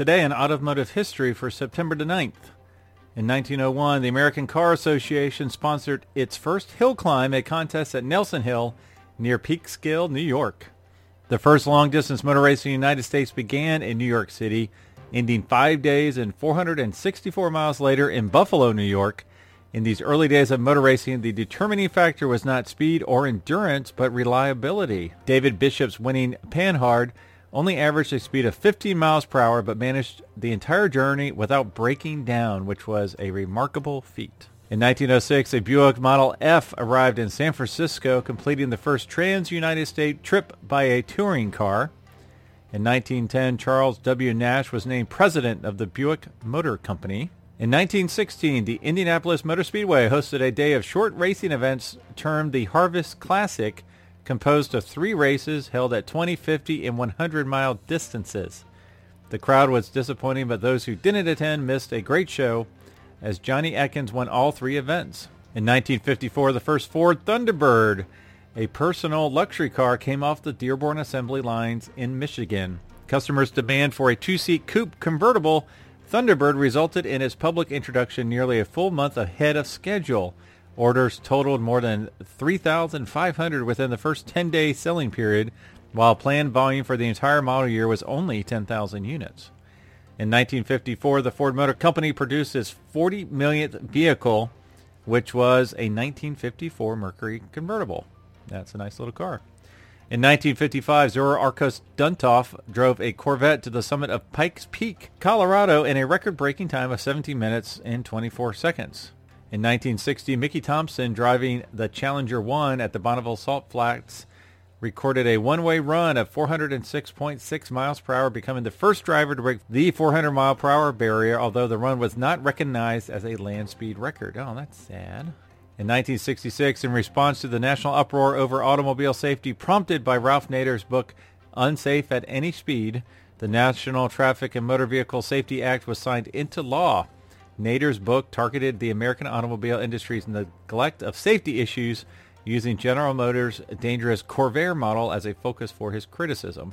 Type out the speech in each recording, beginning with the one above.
Today in automotive history for September the 9th. In 1901, the American Car Association sponsored its first hill climb, a contest at Nelson Hill near Peekskill, New York. The first long-distance motor race in the United States began in New York City, ending five days and 464 miles later in Buffalo, New York. In these early days of motor racing, the determining factor was not speed or endurance, but reliability. David Bishop's winning Panhard only averaged a speed of 15 miles per hour, but managed the entire journey without breaking down, which was a remarkable feat. In 1906, a Buick Model F arrived in San Francisco, completing the first trans-United States trip by a touring car. In 1910, Charles W. Nash was named president of the Buick Motor Company. In 1916, the Indianapolis Motor Speedway hosted a day of short racing events termed the Harvest Classic, composed of three races held at 20, 50, and 100 mile distances. The crowd was disappointing, but those who didn't attend missed a great show as Johnny Aitken won all three events. In 1954, the first Ford Thunderbird, a personal luxury car, came off the Dearborn assembly lines in Michigan. Customers' demand for a two-seat coupe convertible Thunderbird resulted in its public introduction nearly a full month ahead of schedule. Orders totaled more than 3,500 within the first 10-day selling period, while planned volume for the entire model year was only 10,000 units. In 1954, the Ford Motor Company produced its 40 millionth vehicle, which was a 1954 Mercury convertible. That's a nice little car. In 1955, Zora Arkus Duntov drove a Corvette to the summit of Pikes Peak, Colorado in a record-breaking time of 17 minutes and 24 seconds. In 1960, Mickey Thompson driving the Challenger 1 at the Bonneville Salt Flats recorded a one-way run of 406.6 miles per hour, becoming the first driver to break the 400 mile per hour barrier, although the run was not recognized as a land speed record. Oh, that's sad. In 1966, in response to the national uproar over automobile safety prompted by Ralph Nader's book Unsafe at Any Speed, the National Traffic and Motor Vehicle Safety Act was signed into law. Nader's book targeted the American automobile industry's neglect of safety issues using General Motors' dangerous Corvair model as a focus for his criticism.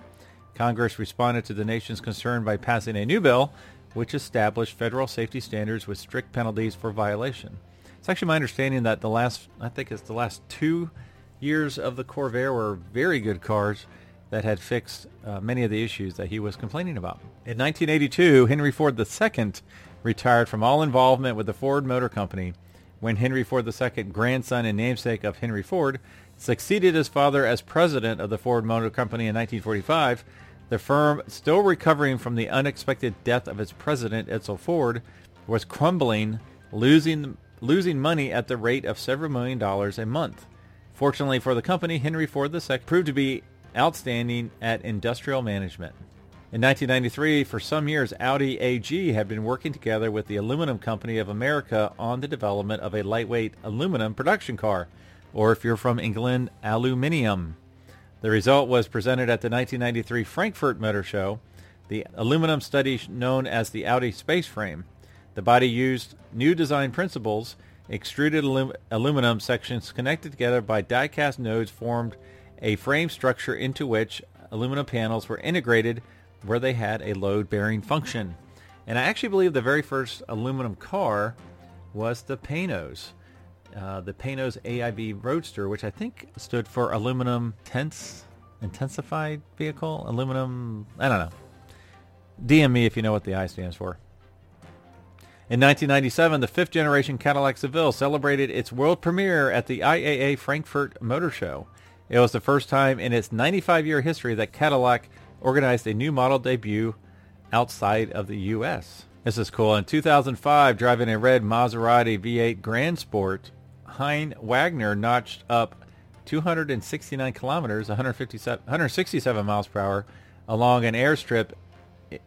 Congress responded to the nation's concern by passing a new bill which established federal safety standards with strict penalties for violation. It's actually my understanding that the last, I think it's the last two years of the Corvair were very good cars that had fixed uh, many of the issues that he was complaining about. In 1982, Henry Ford II retired from all involvement with the Ford Motor Company when Henry Ford II, grandson and namesake of Henry Ford, succeeded his father as president of the Ford Motor Company in 1945. The firm, still recovering from the unexpected death of its president, Edsel Ford, was crumbling, losing, losing money at the rate of several million dollars a month. Fortunately for the company, Henry Ford II proved to be outstanding at industrial management. In 1993, for some years, Audi AG had been working together with the Aluminum Company of America on the development of a lightweight aluminum production car, or if you're from England, aluminium. The result was presented at the 1993 Frankfurt Motor Show, the aluminum study known as the Audi Space Frame. The body used new design principles. Extruded alum- aluminum sections connected together by die-cast nodes formed a frame structure into which aluminum panels were integrated where they had a load-bearing function. And I actually believe the very first aluminum car was the Panoz, Uh, the Panoz AIV Roadster, which I think stood for Aluminum Tense Intensified Vehicle. Aluminum, I don't know. DM me if you know what the I stands for. In 1997, the fifth generation Cadillac Seville celebrated its world premiere at the IAA Frankfurt Motor Show. It was the first time in its 95-year history that Cadillac organized a new model debut outside of the U.S. This is cool. In 2005, driving a red Maserati V8 Grand Sport, Hein Wagner notched up 269 kilometers, 157, 167 miles per hour, along an airstrip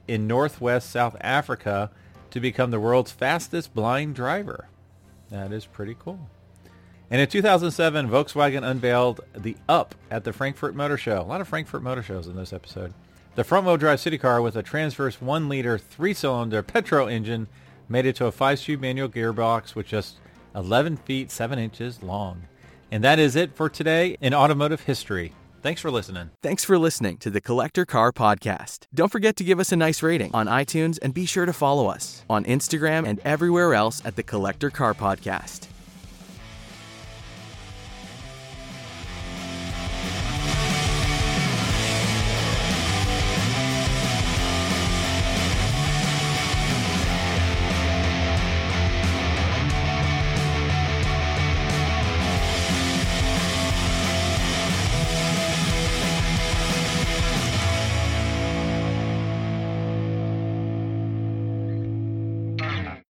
in northwest South Africa to become the world's fastest blind driver. That is pretty cool. And in 2007, Volkswagen unveiled the Up at the Frankfurt Motor Show. A lot of Frankfurt Motor Shows in this episode. The front-wheel drive city car with a transverse 1-liter 3-cylinder petrol engine made it to a 5-speed manual gearbox with just 11 feet 7 inches long. And that is it for today in automotive history. Thanks for listening. Thanks for listening to the Collector Car Podcast. Don't forget to give us a nice rating on iTunes and be sure to follow us on Instagram and everywhere else at the Collector Car Podcast.